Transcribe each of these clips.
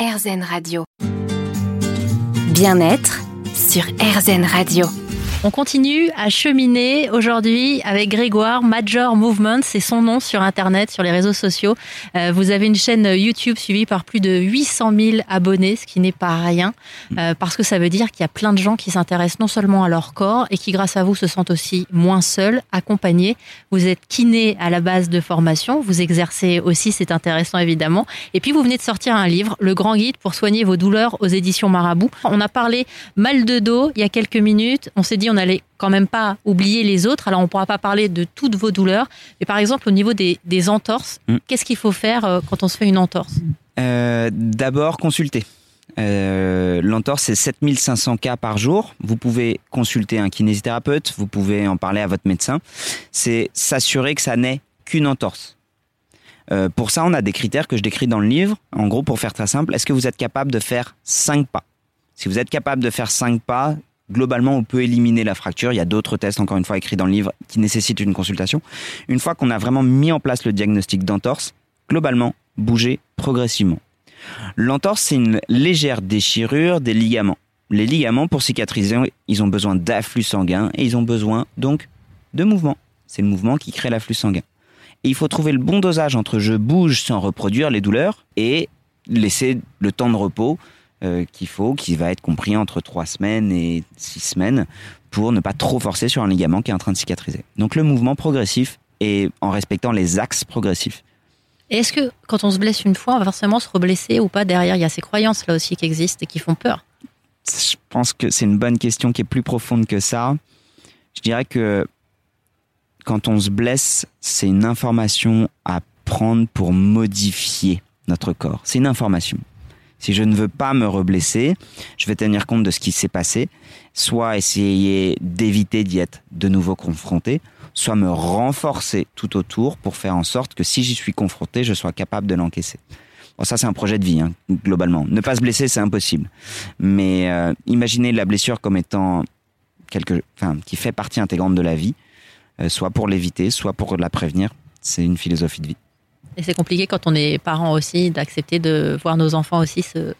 RZN Radio. Bien-être sur RZN Radio. On continue à cheminer aujourd'hui avec Grégoire Major Movement, c'est son nom sur Internet, sur les réseaux sociaux. Euh, vous avez une chaîne YouTube suivie par plus de 800 000 abonnés, ce qui n'est pas rien, euh, parce que ça veut dire qu'il y a plein de gens qui s'intéressent non seulement à leur corps et qui, grâce à vous, se sentent aussi moins seuls, accompagnés. Vous êtes kiné à la base de formation, vous exercez aussi, c'est intéressant évidemment. Et puis vous venez de sortir un livre, Le Grand Guide pour soigner vos douleurs aux éditions Marabout. On a parlé mal de dos il y a quelques minutes. On s'est dit on n'allait quand même pas oublier les autres. Alors on ne pourra pas parler de toutes vos douleurs, mais par exemple au niveau des, entorses, mm. qu'est-ce qu'il faut faire euh, quand on se fait une entorse? Euh, D'abord consulter. Euh, l'entorse, c'est 7500 cas par jour. Vous pouvez consulter un kinésithérapeute, vous pouvez en parler à votre médecin. C'est s'assurer que ça n'est qu'une entorse. pour ça, on a des critères que je décris dans le livre. En gros, pour faire très simple, est-ce que vous êtes capable de faire 5 pas? Si vous êtes capable de faire 5 pas, globalement, on peut éliminer la fracture. Il y a d'autres tests, encore une fois, écrits dans le livre, qui nécessitent une consultation. Une fois qu'on a vraiment mis en place le diagnostic d'entorse, globalement, bouger progressivement. L'entorse, c'est une légère déchirure des ligaments. Les ligaments, pour cicatriser, ils ont besoin d'afflux sanguin et ils ont besoin donc de mouvement. C'est le mouvement qui crée l'afflux sanguin. Il faut trouver le bon dosage entre je bouge sans reproduire les douleurs et laisser le temps de repos euh, qu'il faut, qui va être compris entre 3 semaines et 6 semaines pour ne pas trop forcer sur un ligament qui est en train de cicatriser. Donc le mouvement progressif et en respectant les axes progressifs. Et est-ce que quand on se blesse une fois, on va forcément se reblesser ou pas derrière? Il y a ces croyances là aussi qui existent et qui font peur. Je pense que c'est une bonne question qui est plus profonde que ça. Je dirais que quand on se blesse, c'est une information à prendre pour modifier notre corps. C'est une information. Si je ne veux pas me reblesser, je vais tenir compte de ce qui s'est passé, soit essayer d'éviter d'y être de nouveau confronté, soit me renforcer tout autour pour faire en sorte que si j'y suis confronté, je sois capable de l'encaisser. Bon, ça, c'est un projet de vie, hein, globalement. Ne pas se blesser, c'est impossible. Mais euh, la blessure comme étant quelque, enfin, qui fait partie intégrante de la vie, euh, soit pour l'éviter, soit pour la prévenir. C'est une philosophie de vie. Et c'est compliqué quand on est parent aussi d'accepter de voir nos enfants aussi se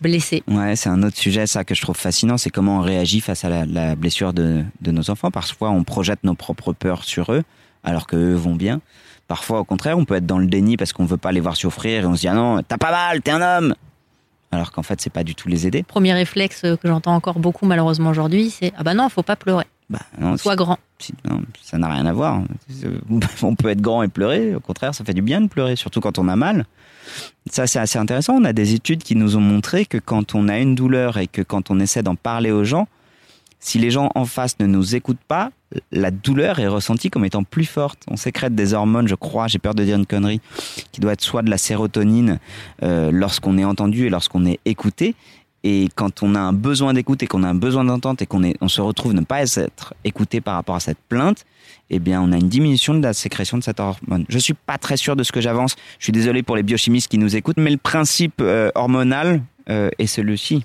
blesser. Ouais, c'est un autre sujet, ça, que je trouve fascinant, c'est comment on réagit face à la, blessure de, nos enfants. Parfois, on projette nos propres peurs sur eux, alors qu'eux vont bien. Parfois, au contraire, on peut être dans le déni parce qu'on veut pas les voir souffrir et on se dit ah non, t'as pas mal, t'es un homme. Alors qu'en fait, c'est pas du tout les aider. Premier réflexe que j'entends encore beaucoup malheureusement aujourd'hui, c'est ah bah non, faut pas pleurer. Bah, non, Sois grand. ça n'a rien à voir. On peut être grand et pleurer. Au contraire, ça fait du bien de pleurer, surtout quand on a mal. Ça, c'est assez intéressant. On a des études qui nous ont montré que quand on a une douleur et que quand on essaie d'en parler aux gens, si les gens en face ne nous écoutent pas, la douleur est ressentie comme étant plus forte. On sécrète des hormones, je crois, j'ai peur de dire une connerie, qui doit être soit de la sérotonine euh, lorsqu'on est entendu et lorsqu'on est écouté, et quand on a un besoin d'écoute et qu'on a un besoin d'entente et qu'on on se retrouve ne pas être écouté par rapport à cette plainte, eh bien, on a une diminution de la sécrétion de cette hormone. Je suis pas très sûr de ce que j'avance. Je suis désolé pour les biochimistes qui nous écoutent, mais le principe euh, hormonal euh, est celui-ci.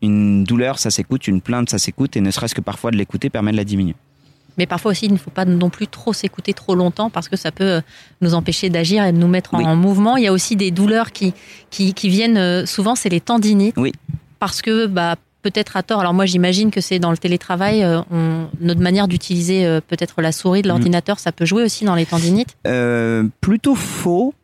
Une douleur, ça s'écoute, une plainte, ça s'écoute, et ne serait-ce que parfois de l'écouter permet de la diminuer. Mais parfois aussi, il ne faut pas non plus trop s'écouter trop longtemps parce que ça peut euh, nous empêcher d'agir et de nous mettre en mouvement. Il y a aussi des douleurs qui, qui, qui viennent souvent, c'est les tendinites. Oui. Parce que bah, peut-être à tort. Alors moi, j'imagine que c'est dans le télétravail, euh, on, notre manière d'utiliser peut-être la souris de l'ordinateur, ça peut jouer aussi dans les tendinites. plutôt faux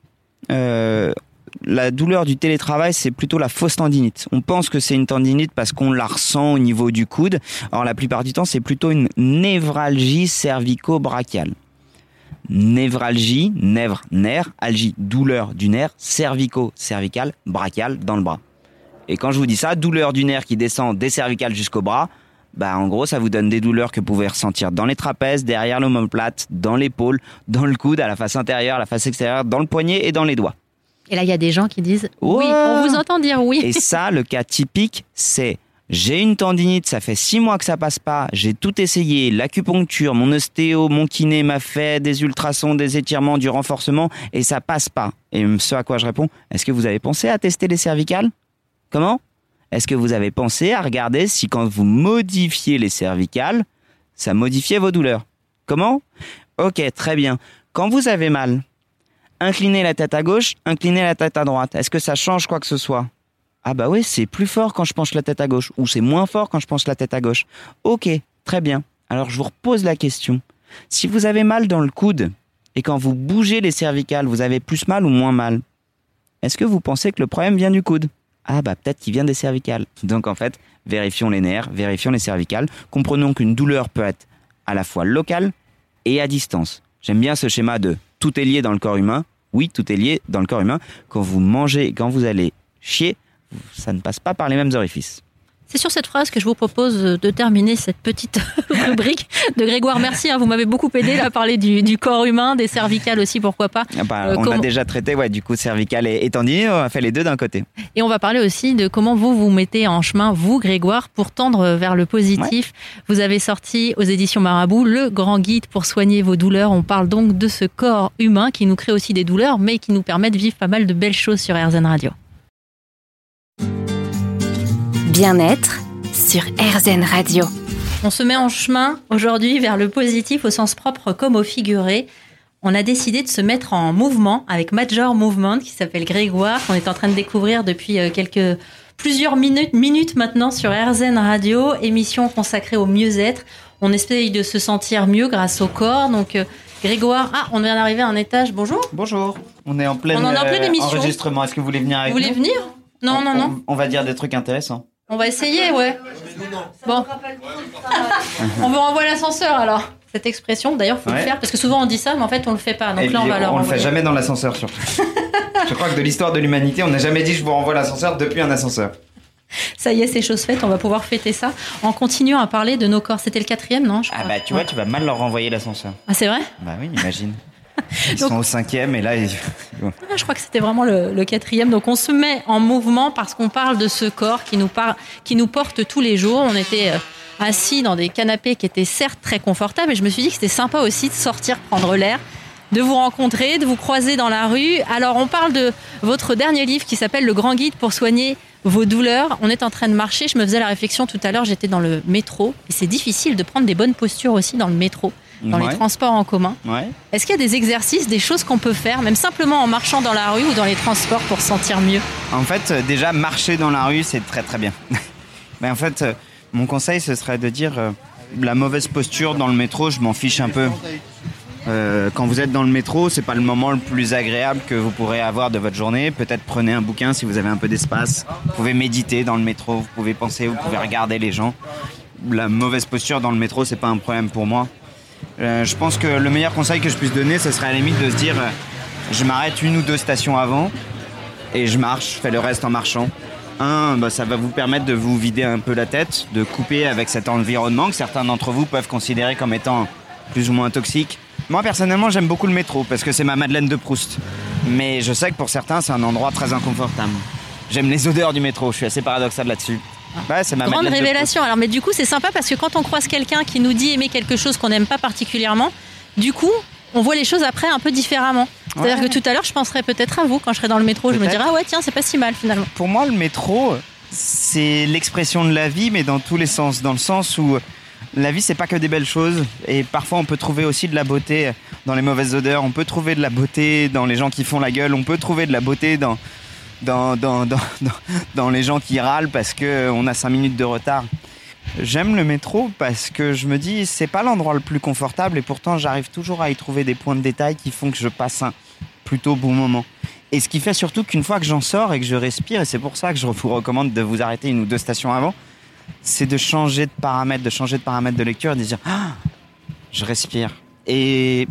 la douleur du télétravail, c'est plutôt la fausse tendinite. On pense que c'est une tendinite parce qu'on la ressent au niveau du coude. Or, la plupart du temps, c'est plutôt une névralgie cervico-brachiale. Névralgie, nèvre, nerf, algie, douleur du nerf, cervico-cervical, brachial, dans le bras. Et quand je vous dis ça, douleur du nerf qui descend des cervicales jusqu'au bras, bah en gros ça vous donne des douleurs que vous pouvez ressentir dans les trapèzes, derrière l'omoplate, dans l'épaule, dans le coude, à la face intérieure, à la face extérieure, dans le poignet et dans les doigts. Et là, il y a des gens qui disent oui, on vous entend dire oui. Et ça, le cas typique, c'est j'ai une tendinite, ça fait six mois que ça passe pas, j'ai tout essayé, l'acupuncture, mon ostéo, mon kiné m'a fait des ultrasons, des étirements, du renforcement, et ça passe pas. Et ce à quoi je réponds, est-ce que vous avez pensé à tester les cervicales? Comment? Est-ce que vous avez pensé à regarder si quand vous modifiez les cervicales, ça modifiait vos douleurs? Comment? Ok, très bien. Quand vous avez mal, incliner la tête à gauche, incliner la tête à droite. Est-ce que ça change quoi que ce soit? Ah bah oui, c'est plus fort quand je penche la tête à gauche, ou c'est moins fort quand je penche la tête à gauche. Ok, très bien. Alors je vous repose la question. Si vous avez mal dans le coude, et quand vous bougez les cervicales, vous avez plus mal ou moins mal? Est-ce que vous pensez que le problème vient du coude? Ah bah peut-être qu'il vient des cervicales. Donc en fait, vérifions les nerfs, vérifions les cervicales, comprenons qu'une douleur peut être à la fois locale et à distance. J'aime bien ce schéma de tout est lié dans le corps humain. Oui, tout est lié dans le corps humain. Quand vous mangez, quand vous allez chier, ça ne passe pas par les mêmes orifices. C'est sur cette phrase que je vous propose de terminer cette petite rubrique de Grégoire. Merci, hein, vous m'avez beaucoup aidé à parler du, corps humain, des cervicales aussi, pourquoi pas. Ah bah, euh, on a déjà traité, ouais, du coup, cervical et étendu, on a fait les deux d'un côté. Et on va parler aussi de comment vous vous mettez en chemin, vous, Grégoire, pour tendre vers le positif. Vous avez sorti aux éditions Marabout le grand guide pour soigner vos douleurs. On parle donc de ce corps humain qui nous crée aussi des douleurs, mais qui nous permet de vivre pas mal de belles choses sur RZN Radio bien-être sur RZN Radio. On se met en chemin aujourd'hui vers le positif au sens propre comme au figuré. On a décidé de se mettre en mouvement avec Major Movement qui s'appelle Grégoire, qu'on est en train de découvrir depuis euh, quelques plusieurs minutes, minutes maintenant sur RZN Radio, émission consacrée au mieux-être. On essaye de se sentir mieux grâce au corps. Donc euh, Grégoire, ah, on vient d'arriver à un étage. Bonjour. Bonjour. On est en pleine, on euh, enregistrement. Est-ce que vous voulez venir avec vous voulez venir? Non, non, non. on va dire des trucs intéressants. On va essayer, ouais. Bon. on vous renvoie l'ascenseur alors. Cette expression, d'ailleurs, faut le faire parce que souvent on dit ça, mais en fait on le fait pas. Donc là, on va leur. On le fait jamais dans l'ascenseur surtout. je crois que de l'histoire de l'humanité, on n'a jamais dit je vous renvoie l'ascenseur depuis un ascenseur. Ça y est, c'est chose faite, on va pouvoir fêter ça en continuant à parler de nos corps. C'était le quatrième, non Ah bah tu vois, tu vas mal leur renvoyer l'ascenseur. Ah c'est vrai? Bah oui, imagine. Ils sont au cinquième et là. Ils... Je crois que c'était vraiment le, quatrième. Donc on se met en mouvement parce qu'on parle de ce corps qui nous, qui nous porte tous les jours. On était euh, assis dans des canapés qui étaient certes très confortables et je me suis dit que c'était sympa aussi de sortir prendre l'air de vous rencontrer, de vous croiser dans la rue. Alors on parle de votre dernier livre qui s'appelle Le Grand Guide pour soigner vos douleurs. On est en train de marcher, je me faisais la réflexion tout à l'heure, j'étais dans le métro et c'est difficile de prendre des bonnes postures aussi dans le métro dans les transports en commun. Est-ce qu'il y a des exercices, des choses qu'on peut faire, même simplement en marchant dans la rue ou dans les transports pour se sentir mieux? En fait, euh, déjà, marcher dans la rue, c'est très très bien. Mais en fait, euh, mon conseil, ce serait de dire euh, la mauvaise posture dans le métro, je m'en fiche un peu. quand vous êtes dans le métro, c'est pas le moment le plus agréable que vous pourrez avoir de votre journée. Peut-être prenez un bouquin si vous avez un peu d'espace. Vous pouvez méditer dans le métro, vous pouvez penser, vous pouvez regarder les gens. La mauvaise posture dans le métro, c'est pas un problème pour moi. Euh, je pense que le meilleur conseil que je puisse donner, ce serait à la limite de se dire euh, je m'arrête une ou deux stations avant et je marche, je fais le reste en marchant. Un, bah, ça va vous permettre de vous vider un peu la tête, de couper avec cet environnement que certains d'entre vous peuvent considérer comme étant plus ou moins toxique. Moi personnellement j'aime beaucoup le métro parce que c'est ma Madeleine de Proust. Mais je sais que pour certains c'est un endroit très inconfortable. J'aime les odeurs du métro, je suis assez paradoxal là-dessus. Ouais, c'est ma Grande révélation. Alors, mais du coup, c'est sympa parce que quand on croise quelqu'un qui nous dit aimer quelque chose qu'on n'aime pas particulièrement, du coup, on voit les choses après un peu différemment. C'est-à-dire que tout à l'heure, je penserais peut-être à vous quand je serai dans le métro. Je me dirais, ah ouais, tiens, c'est pas si mal finalement. Pour moi, le métro, c'est l'expression de la vie, mais dans tous les sens. Dans le sens où la vie, c'est pas que des belles choses. Et parfois, on peut trouver aussi de la beauté dans les mauvaises odeurs. On peut trouver de la beauté dans les gens qui font la gueule. On peut trouver de la beauté dans dans, dans, dans, dans les gens qui râlent parce qu'on a 5 minutes de retard. J'aime le métro parce que je me dis c'est pas l'endroit le plus confortable et pourtant j'arrive toujours à y trouver des points de détail qui font que je passe un plutôt bon moment. Et ce qui fait surtout qu'une fois que j'en sors et que je respire, et c'est pour ça que je vous recommande de vous arrêter une ou deux stations avant, c'est de changer de paramètre, de changer de paramètre de lecture et de dire ah, je respire. Et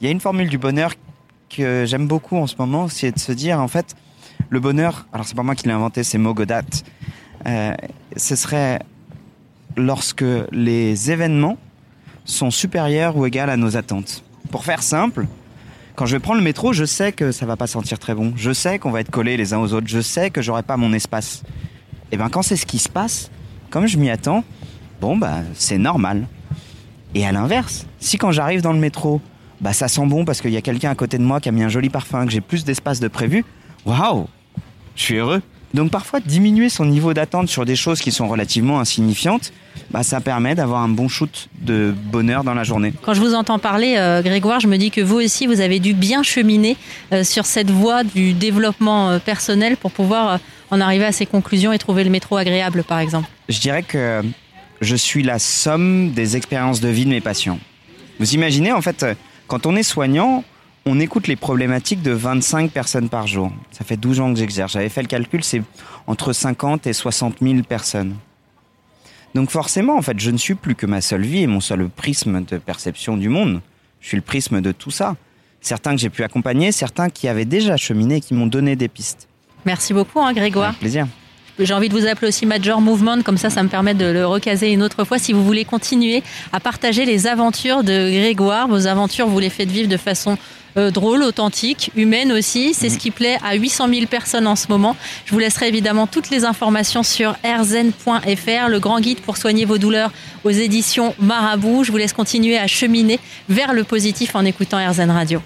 il y a une formule du bonheur que j'aime beaucoup en ce moment, c'est de se dire en fait, le bonheur, alors c'est pas moi qui l'ai inventé, c'est Mogodat. Euh, ce serait lorsque les événements sont supérieurs ou égaux à nos attentes. Pour faire simple, quand je vais prendre le métro, je sais que ça va pas sentir très bon. Je sais qu'on va être collés les uns aux autres. Je sais que j'aurai pas mon espace. Et ben quand c'est ce qui se passe, comme je m'y attends, bon bah c'est normal. Et à l'inverse, si quand j'arrive dans le métro, bah ça sent bon parce qu'il y a quelqu'un à côté de moi qui a mis un joli parfum, que j'ai plus d'espace de prévu, waouh, je suis heureux. Donc parfois, diminuer son niveau d'attente sur des choses qui sont relativement insignifiantes, bah, ça permet d'avoir un bon shoot de bonheur dans la journée. Quand je vous entends parler, euh, Grégoire, je me dis que vous aussi, vous avez dû bien cheminer euh, sur cette voie du développement euh, personnel pour pouvoir en arriver à ces conclusions et trouver le métro agréable, par exemple. Je dirais que je suis la somme des expériences de vie de mes patients. Vous imaginez, en fait, quand on est soignant, on écoute les problématiques de 25 personnes par jour. Ça fait 12 ans que j'exerce. J'avais fait le calcul, c'est entre 50 et 60 000 personnes. Donc forcément, en fait, je ne suis plus que ma seule vie et mon seul prisme de perception du monde. Je suis le prisme de tout ça. Certains que j'ai pu accompagner, certains qui avaient déjà cheminé et qui m'ont donné des pistes. Merci beaucoup, hein, Grégoire. Avec plaisir. J'ai envie de vous appeler aussi Major Movement, comme ça, ça me permet de le recaser une autre fois. Si vous voulez continuer à partager les aventures de Grégoire, vos aventures, vous les faites vivre de façon euh, drôle, authentique, humaine aussi. C'est ce qui plaît à 800 000 personnes en ce moment. Je vous laisserai évidemment toutes les informations sur rzen.fr, le grand guide pour soigner vos douleurs aux éditions Marabout. Je vous laisse continuer à cheminer vers le positif en écoutant RZN Radio.